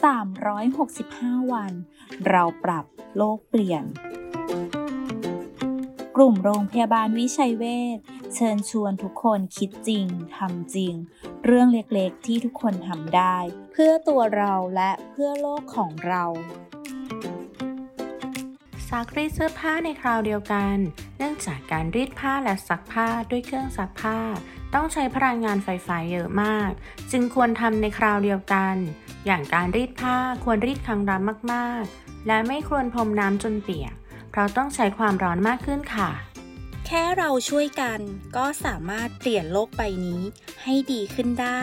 365 วัน เราปรับโลกเปลี่ยน กลุ่มโรงพยาบาลวิชัยเวชเชิญชวนทุกคนคิดจริงทำจริง เรื่องเล็กๆที่ทุกคนทำได้ เพื่อตัวเราและเพื่อโลกของเราซักรีดเสื้อผ้าในคราวเดียวกัน นื่องจากการรีดผ้าและซักผ้าด้วยเครื่องซักผ้า ต้องใช้พลังงานไฟฟ้าเยอะมาก จึงควรทำในคราวเดียวกัน อย่างการรีดผ้าควรรีดครั้งละมากๆ และไม่ควรพรมน้ำจนเปียก เพราะต้องใช้ความร้อนมากขึ้นค่ะ แค่เราช่วยกันก็สามารถเปลี่ยนโลกใบนี้ให้ดีขึ้นได้